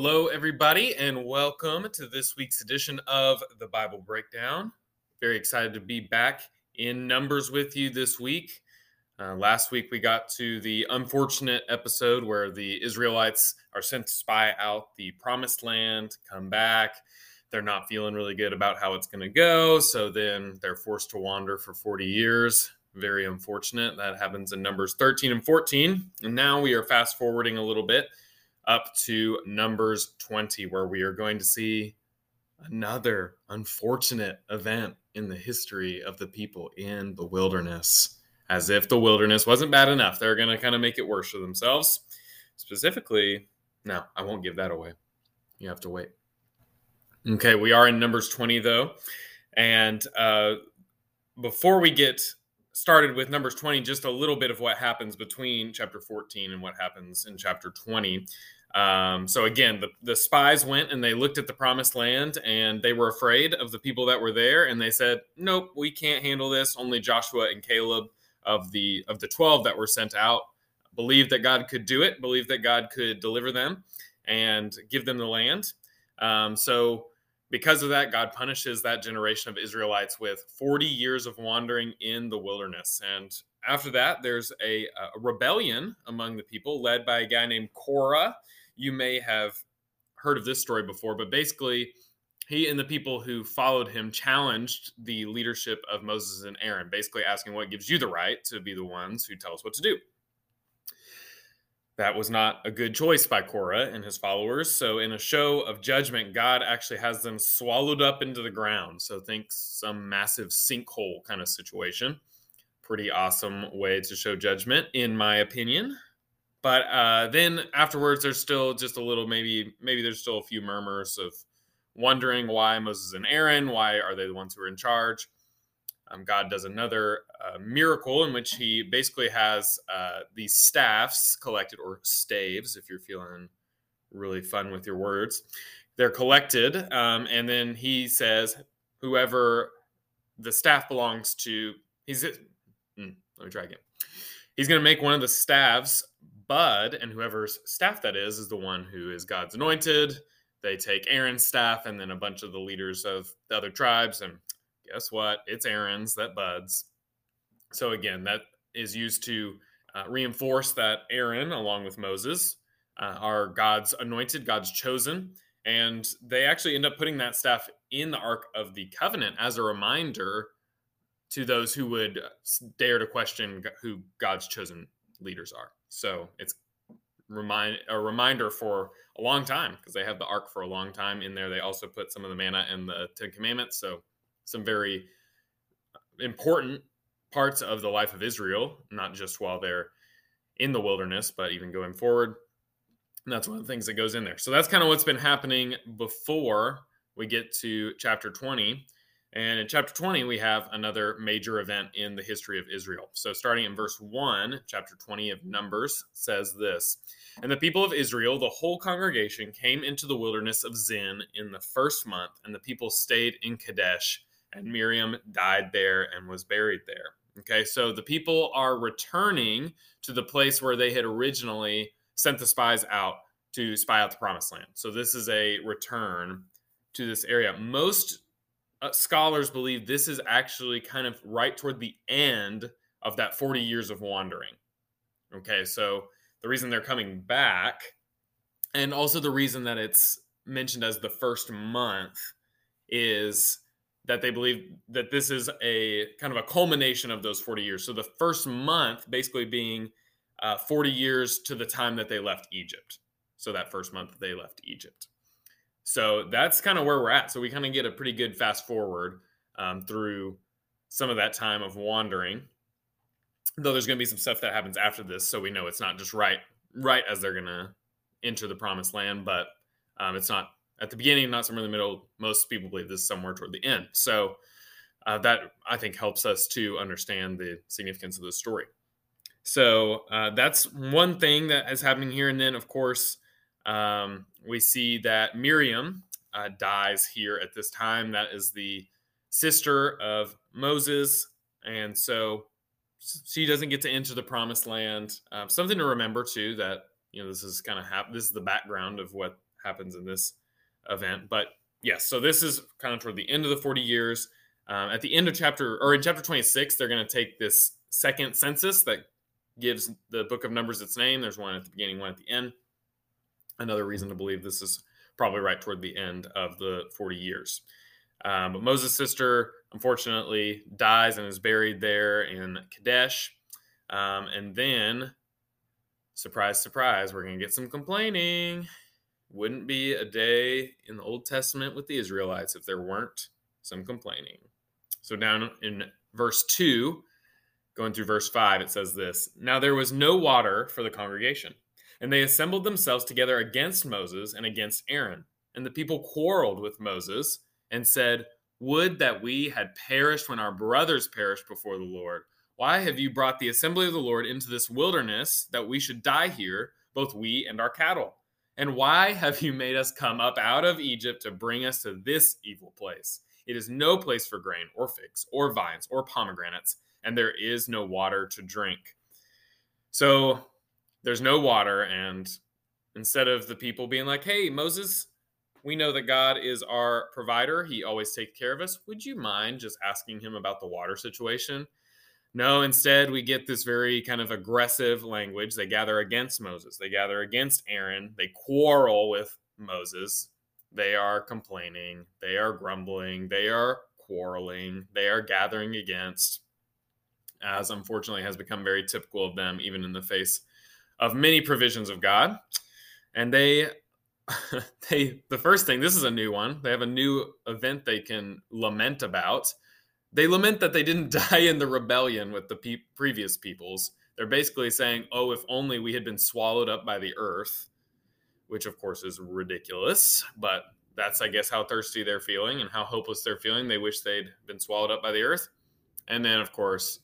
hello, everybody, and welcome to this week's edition of the Bible Breakdown. Very excited to be back in Numbers with you this week. Uh, last week, we got to the unfortunate episode where the Israelites are sent to spy out the promised land, come back. They're not feeling really good about how it's going to go. So then they're forced to wander for 40 years. Very unfortunate. That happens in Numbers 13 and 14. And now we are fast forwarding a little bit up to Numbers 20, where we are going to see another unfortunate event in the history of the people in the wilderness. As if the wilderness wasn't bad enough, they're going to kind of make it worse for themselves. Specifically, no, I won't give that away. You have to wait. Okay, we are in Numbers 20, though. And uh, before we get started with Numbers 20, just a little bit of what happens between chapter 14 and what happens in chapter 20. Um, so again, the, the spies went and they looked at the promised land and they were afraid of the people that were there. And they said, nope, we can't handle this. Only Joshua and Caleb of the, of the 12 that were sent out believed that God could do it, believed that God could deliver them and give them the land. Um, so because of that, God punishes that generation of Israelites with 40 years of wandering in the wilderness. And after that, there's a, a rebellion among the people led by a guy named Korah you may have heard of this story before, but basically, he and the people who followed him challenged the leadership of Moses and Aaron, basically asking what gives you the right to be the ones who tell us what to do. That was not a good choice by Korah and his followers. So, in a show of judgment, God actually has them swallowed up into the ground. So, think some massive sinkhole kind of situation. Pretty awesome way to show judgment, in my opinion. But uh, then afterwards, there's still just a little maybe maybe there's still a few murmurs of wondering why Moses and Aaron, why are they the ones who are in charge? Um, God does another uh, miracle in which he basically has uh, these staffs collected, or staves, if you're feeling really fun with your words. They're collected, um, and then he says, whoever the staff belongs to, he's, hmm, let me try again. He's going to make one of the staffs Bud and whoever's staff that is is the one who is God's anointed. They take Aaron's staff and then a bunch of the leaders of the other tribes. And guess what? It's Aaron's that Bud's. So again, that is used to uh, reinforce that Aaron, along with Moses, uh, are God's anointed, God's chosen. And they actually end up putting that staff in the Ark of the Covenant as a reminder to those who would dare to question who God's chosen leaders are. So it's remind a reminder for a long time because they have the ark for a long time in there. They also put some of the manna and the Ten Commandments. So some very uh, important parts of the life of Israel, not just while they're in the wilderness, but even going forward. And that's one of the things that goes in there. So that's kind of what's been happening before we get to chapter 20. And in chapter 20, we have another major event in the history of Israel. So, starting in verse 1, chapter 20 of Numbers says this And the people of Israel, the whole congregation, came into the wilderness of Zin in the first month, and the people stayed in Kadesh, and Miriam died there and was buried there. Okay, so the people are returning to the place where they had originally sent the spies out to spy out the promised land. So, this is a return to this area. Most uh, scholars believe this is actually kind of right toward the end of that 40 years of wandering. Okay, so the reason they're coming back, and also the reason that it's mentioned as the first month, is that they believe that this is a kind of a culmination of those 40 years. So the first month basically being uh, 40 years to the time that they left Egypt. So that first month they left Egypt. So that's kind of where we're at. So we kind of get a pretty good fast forward um, through some of that time of wandering. Though there's going to be some stuff that happens after this, so we know it's not just right right as they're going to enter the promised land, but um, it's not at the beginning, not somewhere in the middle. Most people believe this is somewhere toward the end. So uh, that I think helps us to understand the significance of the story. So uh, that's one thing that is happening here, and then of course um, we see that Miriam uh, dies here at this time. That is the sister of Moses. And so she doesn't get to enter the promised land. Uh, something to remember too that, you know, this is kind of hap- this is the background of what happens in this event. But yes, so this is kind of toward the end of the 40 years. Um, at the end of chapter, or in chapter 26, they're going to take this second census that gives the book of Numbers its name. There's one at the beginning, one at the end. Another reason to believe this is probably right toward the end of the 40 years. Um, but Moses' sister, unfortunately, dies and is buried there in Kadesh. Um, and then, surprise, surprise, we're going to get some complaining. Wouldn't be a day in the Old Testament with the Israelites if there weren't some complaining. So, down in verse 2, going through verse 5, it says this Now there was no water for the congregation, and they assembled themselves together against Moses and against Aaron. And the people quarreled with Moses and said, Would that we had perished when our brothers perished before the Lord. Why have you brought the assembly of the Lord into this wilderness that we should die here, both we and our cattle? And why have you made us come up out of Egypt to bring us to this evil place? It is no place for grain or figs or vines or pomegranates, and there is no water to drink. So there's no water, and instead of the people being like, hey, Moses, we know that God is our provider. He always takes care of us. Would you mind just asking him about the water situation? No, instead, we get this very kind of aggressive language. They gather against Moses, they gather against Aaron, they quarrel with Moses. They are complaining, they are grumbling, they are quarreling, they are gathering against, as unfortunately has become very typical of them, even in the face of many provisions of God. And they they the first thing this is a new one. They have a new event they can lament about. They lament that they didn't die in the rebellion with the pe- previous peoples. They're basically saying oh if only we had been swallowed up by the earth which of course is ridiculous but that's i guess how thirsty they're feeling and how hopeless they're feeling. They wish they'd been swallowed up by the earth. And then of course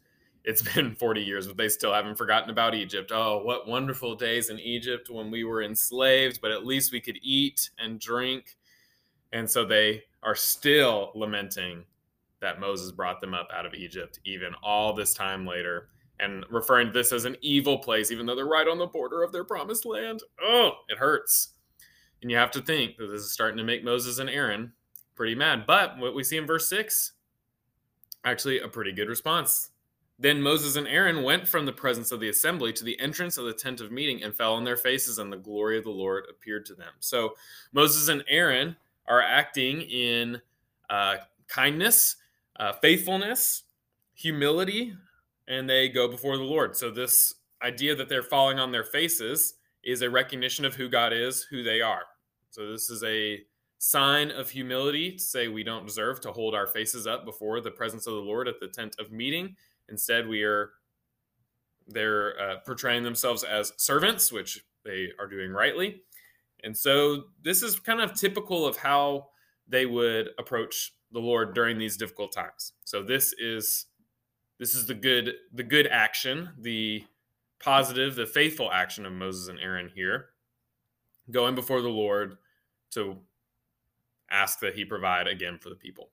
it's been 40 years, but they still haven't forgotten about Egypt. Oh, what wonderful days in Egypt when we were enslaved, but at least we could eat and drink. And so they are still lamenting that Moses brought them up out of Egypt, even all this time later, and referring to this as an evil place, even though they're right on the border of their promised land. Oh, it hurts. And you have to think that this is starting to make Moses and Aaron pretty mad. But what we see in verse 6, actually a pretty good response then Moses and Aaron went from the presence of the assembly to the entrance of the tent of meeting and fell on their faces, and the glory of the Lord appeared to them. So Moses and Aaron are acting in uh, kindness, uh, faithfulness, humility, and they go before the Lord. So this idea that they're falling on their faces is a recognition of who God is, who they are. So this is a sign of humility to say we don't deserve to hold our faces up before the presence of the Lord at the tent of meeting Instead, we are they're uh, portraying themselves as servants, which they are doing rightly. And so this is kind of typical of how they would approach the Lord during these difficult times. So this is this is the good the good action, the positive, the faithful action of Moses and Aaron here, going before the Lord to ask that he provide again for the people.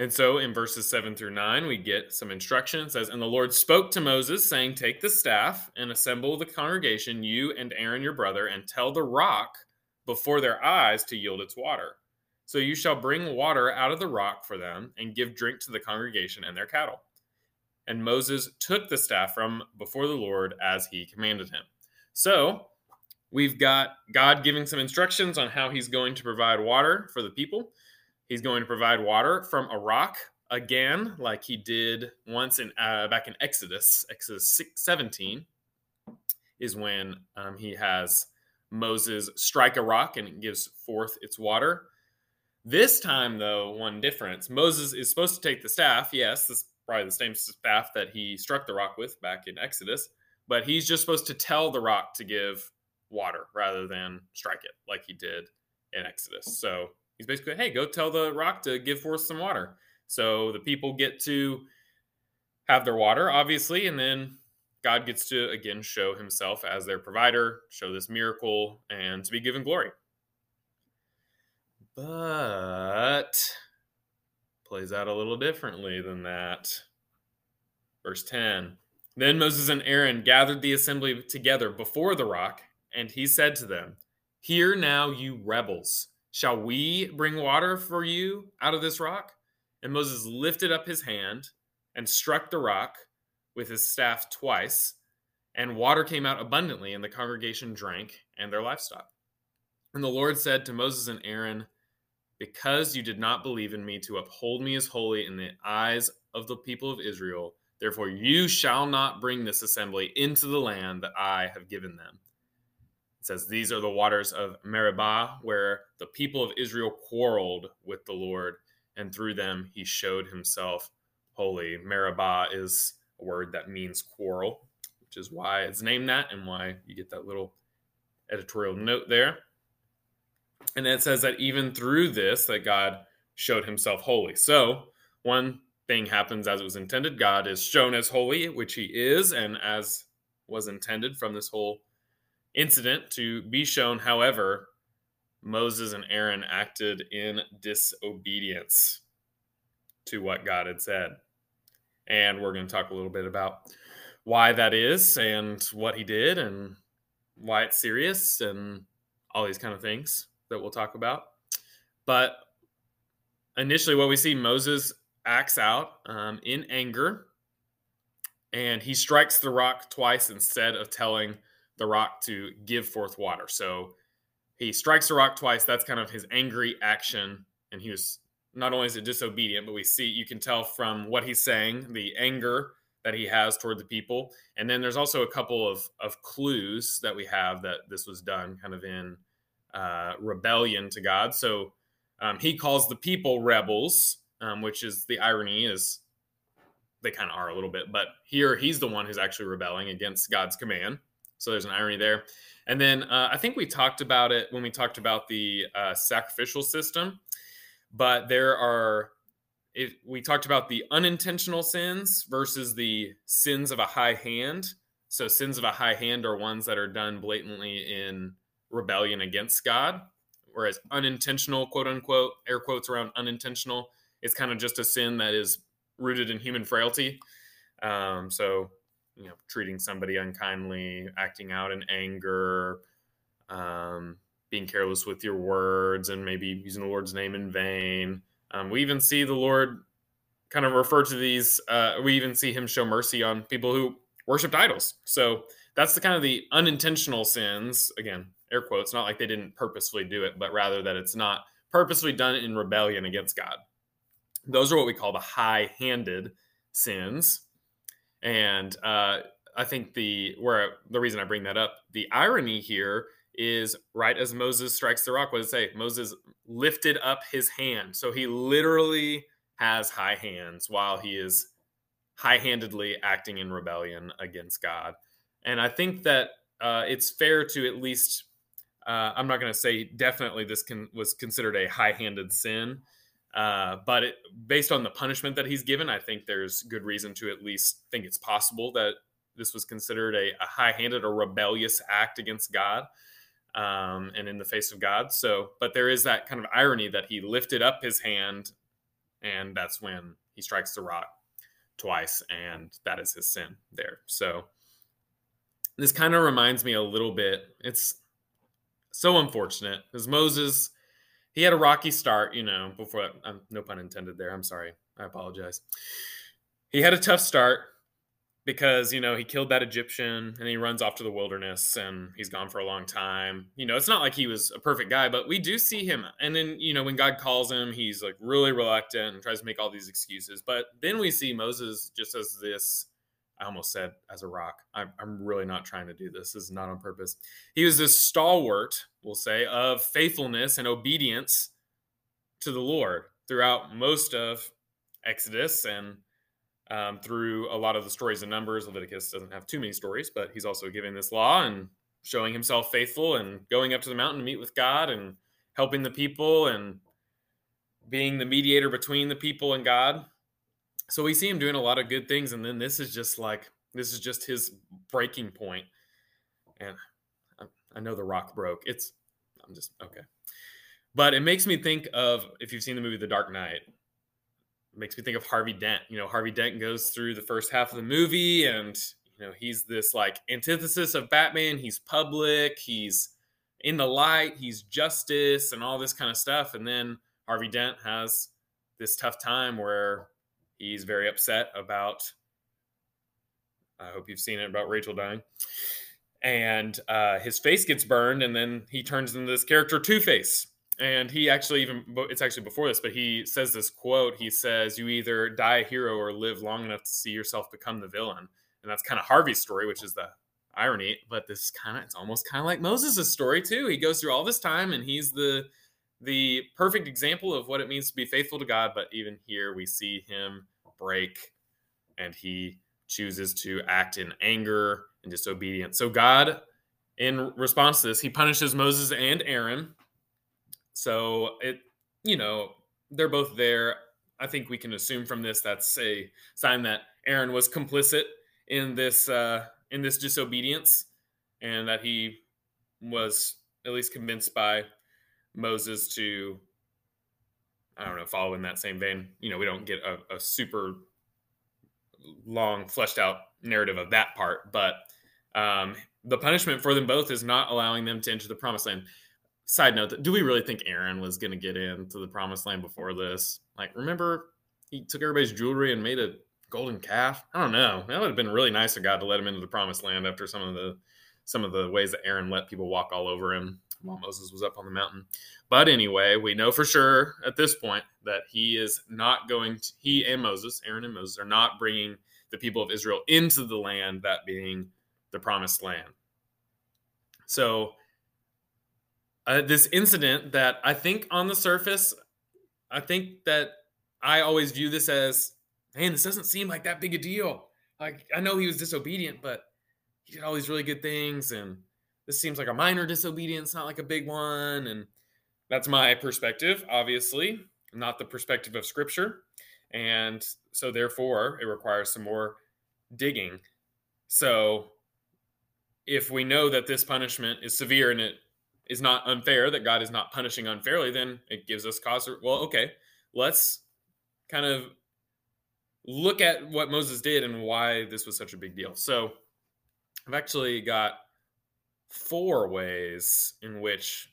And so in verses 7 through 9, we get some instruction. It says, And the Lord spoke to Moses, saying, Take the staff and assemble the congregation, you and Aaron your brother, and tell the rock before their eyes to yield its water. So you shall bring water out of the rock for them, and give drink to the congregation and their cattle. And Moses took the staff from before the Lord as he commanded him. So we've got God giving some instructions on how he's going to provide water for the people. He's going to provide water from a rock again, like he did once in uh, back in Exodus. Exodus 6, 17 is when um, he has Moses strike a rock and it gives forth its water. This time, though, one difference Moses is supposed to take the staff. Yes, this is probably the same staff that he struck the rock with back in Exodus, but he's just supposed to tell the rock to give water rather than strike it like he did in Exodus. So he's basically, hey, go tell the rock to give forth some water. So the people get to have their water, obviously, and then God gets to again show himself as their provider, show this miracle, and to be given glory. But plays out a little differently than that. Verse 10 Then Moses and Aaron gathered the assembly together before the rock, and he said to them, Hear now, you rebels. Shall we bring water for you out of this rock? And Moses lifted up his hand and struck the rock with his staff twice, and water came out abundantly, and the congregation drank and their livestock. And the Lord said to Moses and Aaron, Because you did not believe in me to uphold me as holy in the eyes of the people of Israel, therefore you shall not bring this assembly into the land that I have given them. Says, These are the waters of Meribah, where the people of Israel quarreled with the Lord, and through them he showed himself holy. Meribah is a word that means quarrel, which is why it's named that and why you get that little editorial note there. And it says that even through this, that God showed himself holy. So one thing happens as it was intended. God is shown as holy, which he is, and as was intended from this whole incident to be shown. However, Moses and Aaron acted in disobedience to what God had said. And we're going to talk a little bit about why that is and what he did and why it's serious and all these kind of things that we'll talk about. But initially, what we see Moses acts out um, in anger and he strikes the rock twice instead of telling the rock to give forth water. So he strikes the rock twice. That's kind of his angry action. And he was not only is it disobedient, but we see you can tell from what he's saying the anger that he has toward the people. And then there's also a couple of of clues that we have that this was done kind of in uh, rebellion to God. So um, he calls the people rebels, um, which is the irony is they kind of are a little bit, but here he's the one who's actually rebelling against God's command. So there's an irony there. And then uh, I think we talked about it when we talked about the uh, sacrificial system but there are if we talked about the unintentional sins versus the sins of a high hand so sins of a high hand are ones that are done blatantly in rebellion against god whereas unintentional quote unquote air quotes around unintentional it's kind of just a sin that is rooted in human frailty um, so you know treating somebody unkindly acting out in anger um, being careless with your words and maybe using the Lord's name in vain. Um, we even see the Lord kind of refer to these. Uh, we even see Him show mercy on people who worshipped idols. So that's the kind of the unintentional sins. Again, air quotes. Not like they didn't purposefully do it, but rather that it's not purposely done in rebellion against God. Those are what we call the high-handed sins, and uh, I think the where the reason I bring that up, the irony here is right as Moses strikes the rock. What does it say? Moses lifted up his hand. So he literally has high hands while he is high handedly acting in rebellion against God. And I think that uh, it's fair to at least, uh, I'm not going to say definitely this can, was considered a high handed sin. Uh, but it, based on the punishment that he's given, I think there's good reason to at least think it's possible that this was considered a, a high handed or rebellious act against God um, and in the face of God. So, but there is that kind of irony that he lifted up his hand, and that's when he strikes the rock twice, and that is his sin there. So, this kind of reminds me a little bit. It's so unfortunate because Moses, he had a rocky start, you know, before, um, no pun intended there. I'm sorry. I apologize. He had a tough start because you know he killed that Egyptian and he runs off to the wilderness and he's gone for a long time. You know, it's not like he was a perfect guy, but we do see him. And then you know when God calls him, he's like really reluctant and tries to make all these excuses. But then we see Moses just as this. I almost said as a rock. I'm, I'm really not trying to do this. This is not on purpose. He was this stalwart, we'll say, of faithfulness and obedience to the Lord throughout most of Exodus and um, through a lot of the stories and numbers. Leviticus doesn't have too many stories, but he's also giving this law and showing himself faithful and going up to the mountain to meet with God and helping the people and being the mediator between the people and God. So we see him doing a lot of good things, and then this is just like this is just his breaking point. And I know the rock broke. It's I'm just okay. But it makes me think of if you've seen the movie The Dark Knight, makes me think of Harvey Dent. You know, Harvey Dent goes through the first half of the movie and you know, he's this like antithesis of Batman. He's public, he's in the light, he's justice and all this kind of stuff. And then Harvey Dent has this tough time where he's very upset about. I hope you've seen it about Rachel dying. And uh, his face gets burned, and then he turns into this character Two Face. And he actually even it's actually before this, but he says this quote. He says, "You either die a hero or live long enough to see yourself become the villain." And that's kind of Harvey's story, which is the irony. But this kind of it's almost kind of like Moses' story too. He goes through all this time, and he's the the perfect example of what it means to be faithful to God. But even here, we see him break, and he chooses to act in anger and disobedience. So God, in response to this, he punishes Moses and Aaron so it, you know, they're both there. I think we can assume from this that's a sign that Aaron was complicit in this uh, in this disobedience, and that he was at least convinced by Moses to I don't know follow in that same vein. You know, we don't get a, a super long fleshed out narrative of that part, but um, the punishment for them both is not allowing them to enter the promised land. Side note do we really think aaron was going to get into the promised land before this? Like remember he took everybody's jewelry and made a golden calf? I don't know. That would have been really nice of god to let him into the promised land after some of the some of the ways that aaron let people walk all over him while moses was up on the mountain but anyway we know for sure at this point that he is not going to he and moses aaron and moses are not bringing the people of israel into the land that being the promised land so uh, this incident that I think on the surface, I think that I always view this as, man, this doesn't seem like that big a deal. Like I know he was disobedient, but he did all these really good things, and this seems like a minor disobedience, not like a big one. And that's my perspective, obviously, not the perspective of Scripture, and so therefore it requires some more digging. So if we know that this punishment is severe and it is not unfair, that God is not punishing unfairly, then it gives us cause. Well, okay, let's kind of look at what Moses did and why this was such a big deal. So I've actually got four ways in which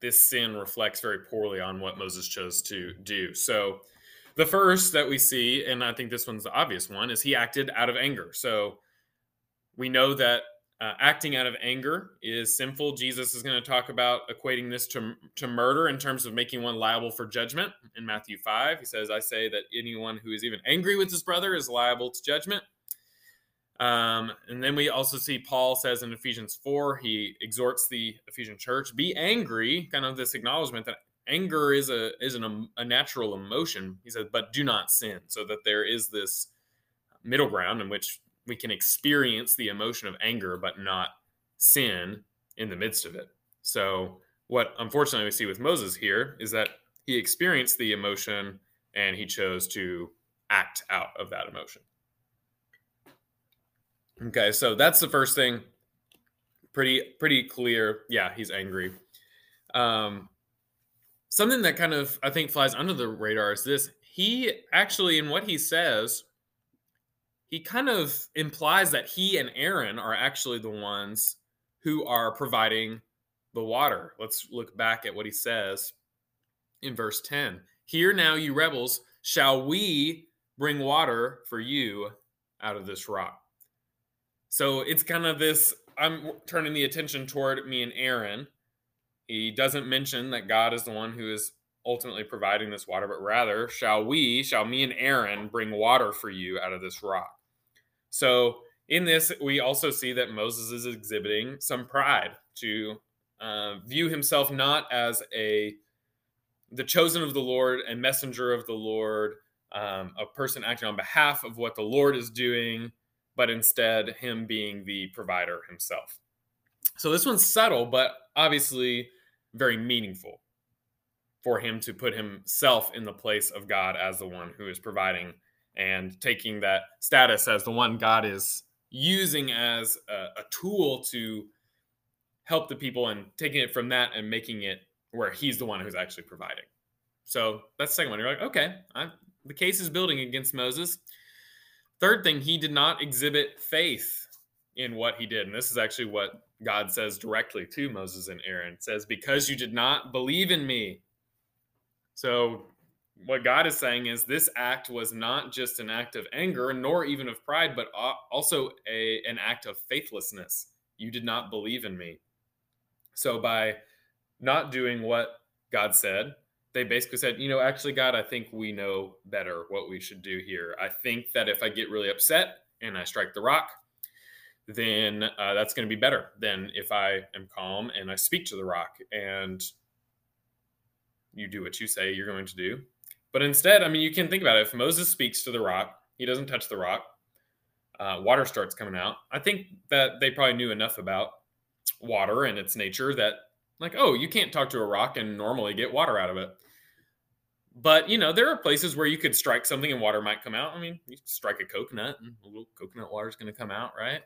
this sin reflects very poorly on what Moses chose to do. So the first that we see, and I think this one's the obvious one, is he acted out of anger. So we know that uh, acting out of anger is sinful. Jesus is going to talk about equating this to, to murder in terms of making one liable for judgment. In Matthew 5, he says, I say that anyone who is even angry with his brother is liable to judgment. Um, and then we also see Paul says in Ephesians 4, he exhorts the Ephesian church, be angry, kind of this acknowledgement that anger is a is an, a natural emotion. He says, but do not sin, so that there is this middle ground in which we can experience the emotion of anger but not sin in the midst of it. So what unfortunately we see with Moses here is that he experienced the emotion and he chose to act out of that emotion. Okay, so that's the first thing. Pretty pretty clear. Yeah, he's angry. Um, something that kind of I think flies under the radar is this. He actually, in what he says, he kind of implies that he and Aaron are actually the ones who are providing the water. Let's look back at what he says in verse 10. Hear now, you rebels, shall we bring water for you out of this rock? So it's kind of this I'm turning the attention toward me and Aaron. He doesn't mention that God is the one who is ultimately providing this water, but rather, shall we, shall me and Aaron bring water for you out of this rock? So in this, we also see that Moses is exhibiting some pride to uh, view himself not as a the chosen of the Lord and messenger of the Lord, um, a person acting on behalf of what the Lord is doing, but instead him being the provider himself. So this one's subtle, but obviously very meaningful for him to put himself in the place of God as the one who is providing and taking that status as the one God is using as a, a, tool to help the people and taking it from that and making it where he's the one who's actually providing. So that's the second one. You're like, okay, I'm, the case is building against Moses. Third thing, he did not exhibit faith in what he did. And this is actually what God says directly to Moses and Aaron, says, Because you did not believe in me. So, what God is saying is this act was not just an act of anger, nor even of pride, but also a, an act of faithlessness. You did not believe in me. So, by not doing what God said, they basically said, you know, actually, God, I think we know better what we should do here. I think that if I get really upset and I strike the rock, then uh, that's going to be better than if I am calm and I speak to the rock and you do what you say you're going to do. But instead, I mean, you can think about it. If Moses speaks to the rock, he doesn't touch the rock, uh, water starts coming out. I think that they probably knew enough about water and its nature that, like, oh, you can't talk to a rock and normally get water out of it. But you know, there are places where you could strike something and water might come out. I mean, you strike a coconut and a little coconut water is going to come out, right?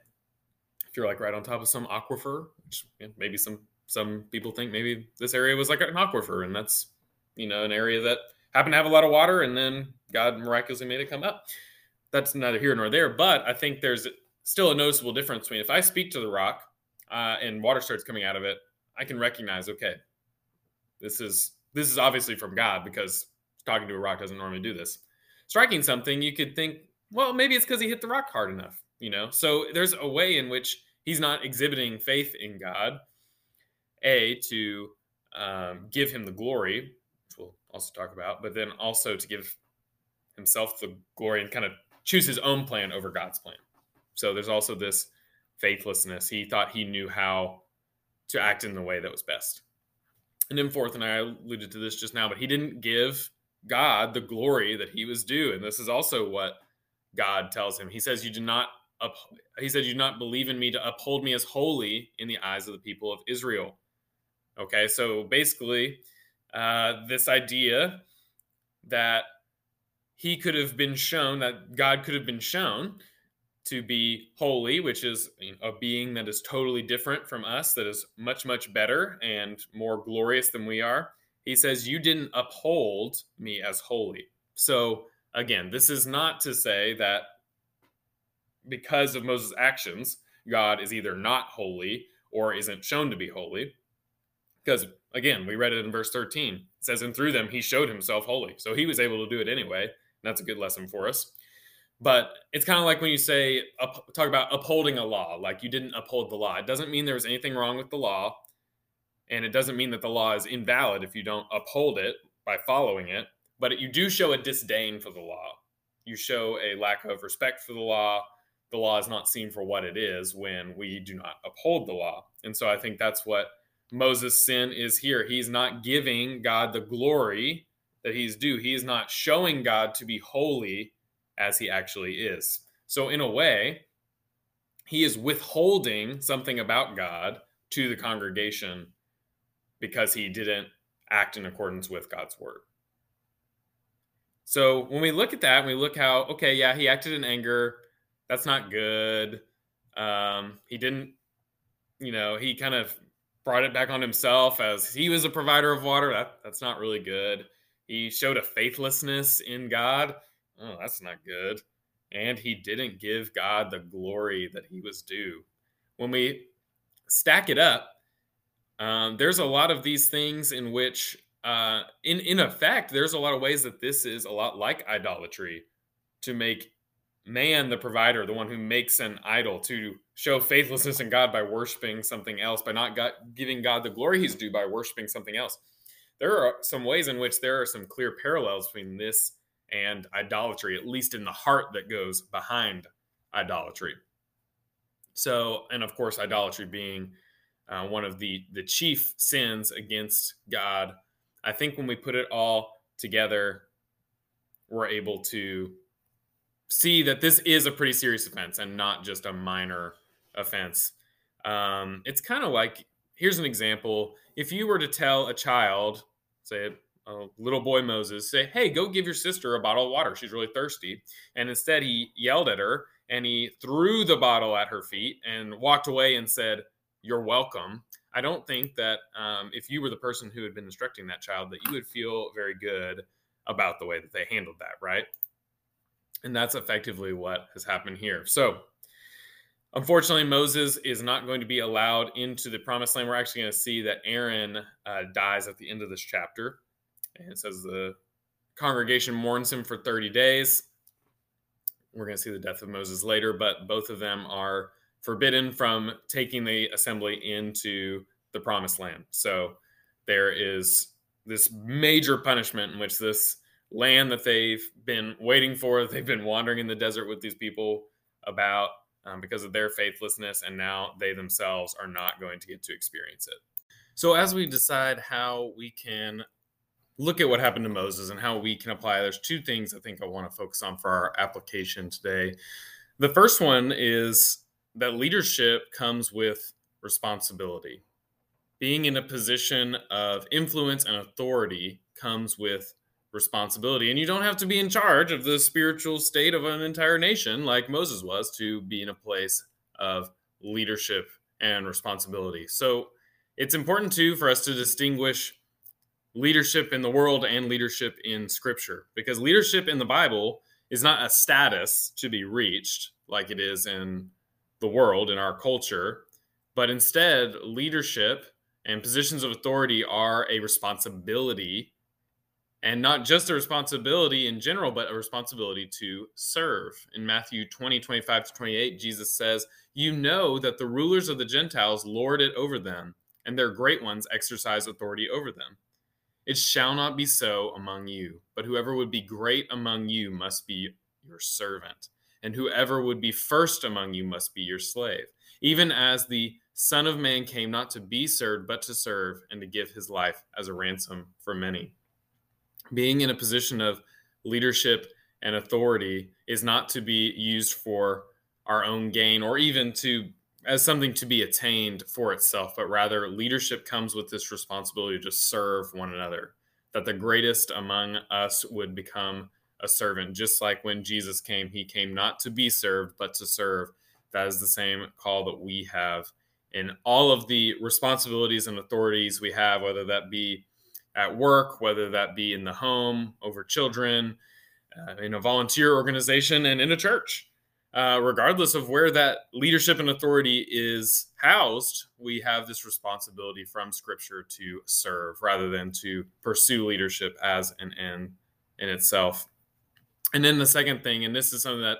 If you're like right on top of some aquifer, which maybe some some people think maybe this area was like an aquifer, and that's you know an area that happened to have a lot of water, and then God miraculously made it come up. That's neither here nor there. But I think there's still a noticeable difference between if I speak to the rock uh, and water starts coming out of it, I can recognize okay, this is this is obviously from God because talking to a rock doesn't normally do this. Striking something, you could think, well, maybe it's because he hit the rock hard enough, you know? So there's a way in which he's not exhibiting faith in God, A, to um, give him the glory, which we'll also talk about, but then also to give himself the glory and kind of choose his own plan over God's plan. So there's also this faithlessness. He thought he knew how to act in the way that was best. And then fourth, and I alluded to this just now, but he didn't give God the glory that he was due. And this is also what God tells him. He says, You do not up he said, You do not believe in me to uphold me as holy in the eyes of the people of Israel. Okay, so basically, uh, this idea that he could have been shown, that God could have been shown to be holy, which is a being that is totally different from us, that is much, much better and more glorious than we are he says, You didn't uphold me as holy. So, again, this is not to say that because of Moses' actions, God is either not holy or isn't shown to be holy. Because, again, we read it in verse 13. It says, And through them he showed himself holy. So he was able to do it anyway. that's a good lesson for us. But it's kind of like when you say, up, talk about upholding a law, like you didn't uphold the law. It doesn't mean there was anything wrong with the law. And it doesn't mean that the law is invalid if you don't uphold it by following it, but you do show a disdain for the law. You show a lack of respect for the law. The law is not seen for what it is when we do not uphold the law. And so I think that's what Moses' sin is here. He's not giving God the glory that he's due. He is not showing God to be holy as he actually is. So, in a way, he is withholding something about God to the congregation because he didn't act in accordance with God's word. So when we look at that, we look how, okay, yeah, he acted in anger. That's not good. Um, he didn't, you know, he kind of brought it back on himself as he was a provider of water. That, that's not really good. He showed a faithlessness in God. Oh, that's not good. And he didn't give God the glory that he was due. When we stack it up, um, there's a lot of these things in which, uh, in in effect, there's a lot of ways that this is a lot like idolatry, to make man the provider, the one who makes an idol, to show faithlessness in God by worshiping something else, by not giving God the glory He's due by worshiping something else. There are some ways in which there are some clear parallels between this and idolatry, at least in the heart that goes behind idolatry. So, and of course, idolatry being uh, one of the the chief sins against God. I think when we put it all together, we're able to see that this is a pretty serious offense and not just a minor offense. Um, it's kind of like here's an example: if you were to tell a child, say a little boy Moses, say, "Hey, go give your sister a bottle of water. She's really thirsty," and instead he yelled at her and he threw the bottle at her feet and walked away and said you're welcome. I don't think that um, if you were the person who had been instructing that child, that you would feel very good about the way that they handled that, right? And that's effectively what has happened here. So, Unfortunately, Moses is not going to be allowed into the promised land. We're actually going to see that Aaron uh, dies at the end of this chapter. And it says the congregation mourns him for 30 days. We're going to see the death of Moses later, but both of them are forbidden from taking the assembly into the promised land. So there is this major punishment in which this land that they've been waiting for, they've been wandering in the desert with these people about um, because of their faithlessness, and now they themselves are not going to get to experience it. So, as we decide how we can look at what happened to Moses and how we can apply, there's two things I think I want to focus on for our application today. The first one is that leadership comes with responsibility. Being in a position of influence and authority comes with responsibility. And you don't have to be in charge of the spiritual state of an entire nation like Moses was to be in a place of leadership and responsibility. So it's important too for us to distinguish leadership in the world and leadership in scripture because leadership in the Bible is not a status to be reached like it is in the world in our culture, but instead leadership and positions of authority are a responsibility and not just a responsibility in general, but a responsibility to serve. In Matthew 20, 25 to 28, Jesus says, You know that the rulers of the Gentiles lord it over them, and their great ones exercise authority over them. It shall not be so among you, but whoever would be great among you must be your servant, and whoever would be first among you must be your slave, even as the Son of Man came not to be served, but to serve, and to give his life as a ransom for many being in a position of leadership and authority is not to be used for our own gain or even to as something to be attained for itself, but rather leadership comes with this responsibility to serve one another. That the greatest among us would become a servant, just like when Jesus came, he came not to be served, but to serve. That is the same call that we have in all of the responsibilities and authorities we have, whether that be at work, whether that be in the home, over children, uh, in a volunteer organization, and in a church. Uh, regardless of where that leadership and authority is housed, we have this responsibility from Scripture to serve rather than to pursue leadership as an end in itself. And then the second thing, and this is something that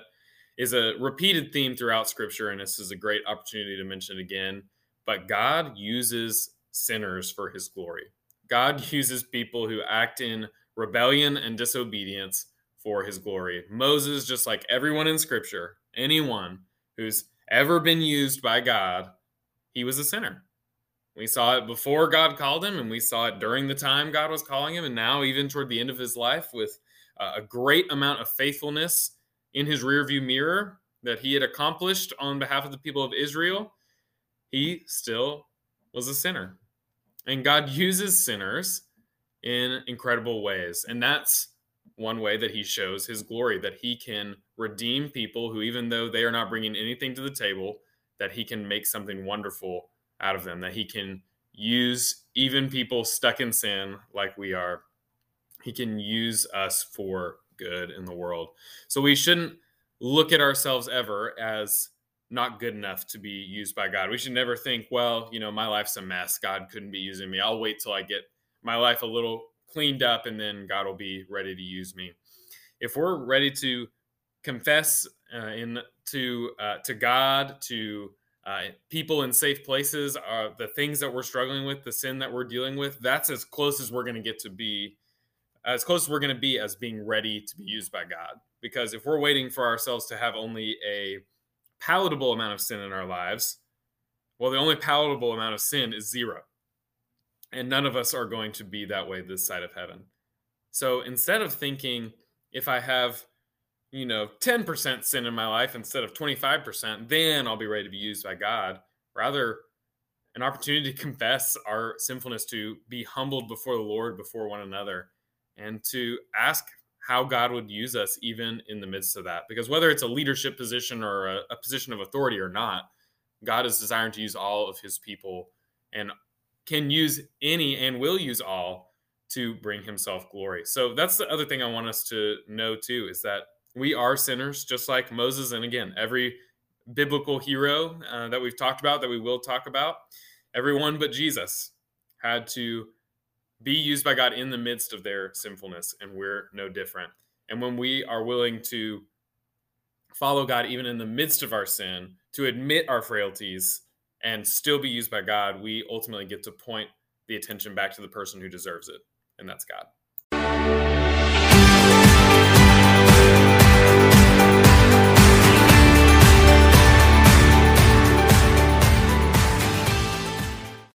is a repeated theme throughout Scripture, and this is a great opportunity to mention it again, but God uses sinners for his glory. God uses people who act in rebellion and disobedience for his glory. Moses, just like everyone in scripture, anyone who's ever been used by God, he was a sinner. We saw it before God called him, and we saw it during the time God was calling him, and now even toward the end of his life with a great amount of faithfulness in his rearview mirror that he had accomplished on behalf of the people of Israel, he still was a sinner. And God uses sinners in incredible ways. And that's one way that he shows his glory that he can redeem people who, even though they are not bringing anything to the table, that he can make something wonderful out of them, that he can use even people stuck in sin like we are. He can use us for good in the world. So we shouldn't look at ourselves ever as not good enough to be used by God. We should never think, well, you know, my life's a mess. God couldn't be using me. I'll wait till I get my life a little cleaned up and then God will be ready to use me. If we're ready to confess uh, in to uh, to God, to uh, people in safe places, uh, the things that we're struggling with, the sin that we're dealing with, that's as close as we're going to get to be, as close as we're going to be as being ready to be used by God. Because if we're waiting for ourselves to have only a palatable amount of sin in our lives, well, the only palatable amount of sin is zero. And none of us are going to be that way this side of heaven. So instead of thinking, if I have, you know, 10% sin in my life instead of 25%, then I'll be ready to be used by God, rather, an opportunity to confess our sinfulness, to be humbled before the Lord, before one another, and to ask how God would use us even in the midst of that. Because whether it's a leadership position or a, a, position of authority or not, God is desiring to use all of his people and can use any and will use all to bring himself glory. So that's the other thing I want us to know too is that we are sinners just like Moses and again every biblical hero uh, that we've talked about, that we will talk about, everyone but Jesus had to be used by God in the midst of their sinfulness, and we're no different. And when we are willing to follow God even in the midst of our sin, to admit our frailties and still be used by God, we ultimately get to point the attention back to the person who deserves it, and that's God.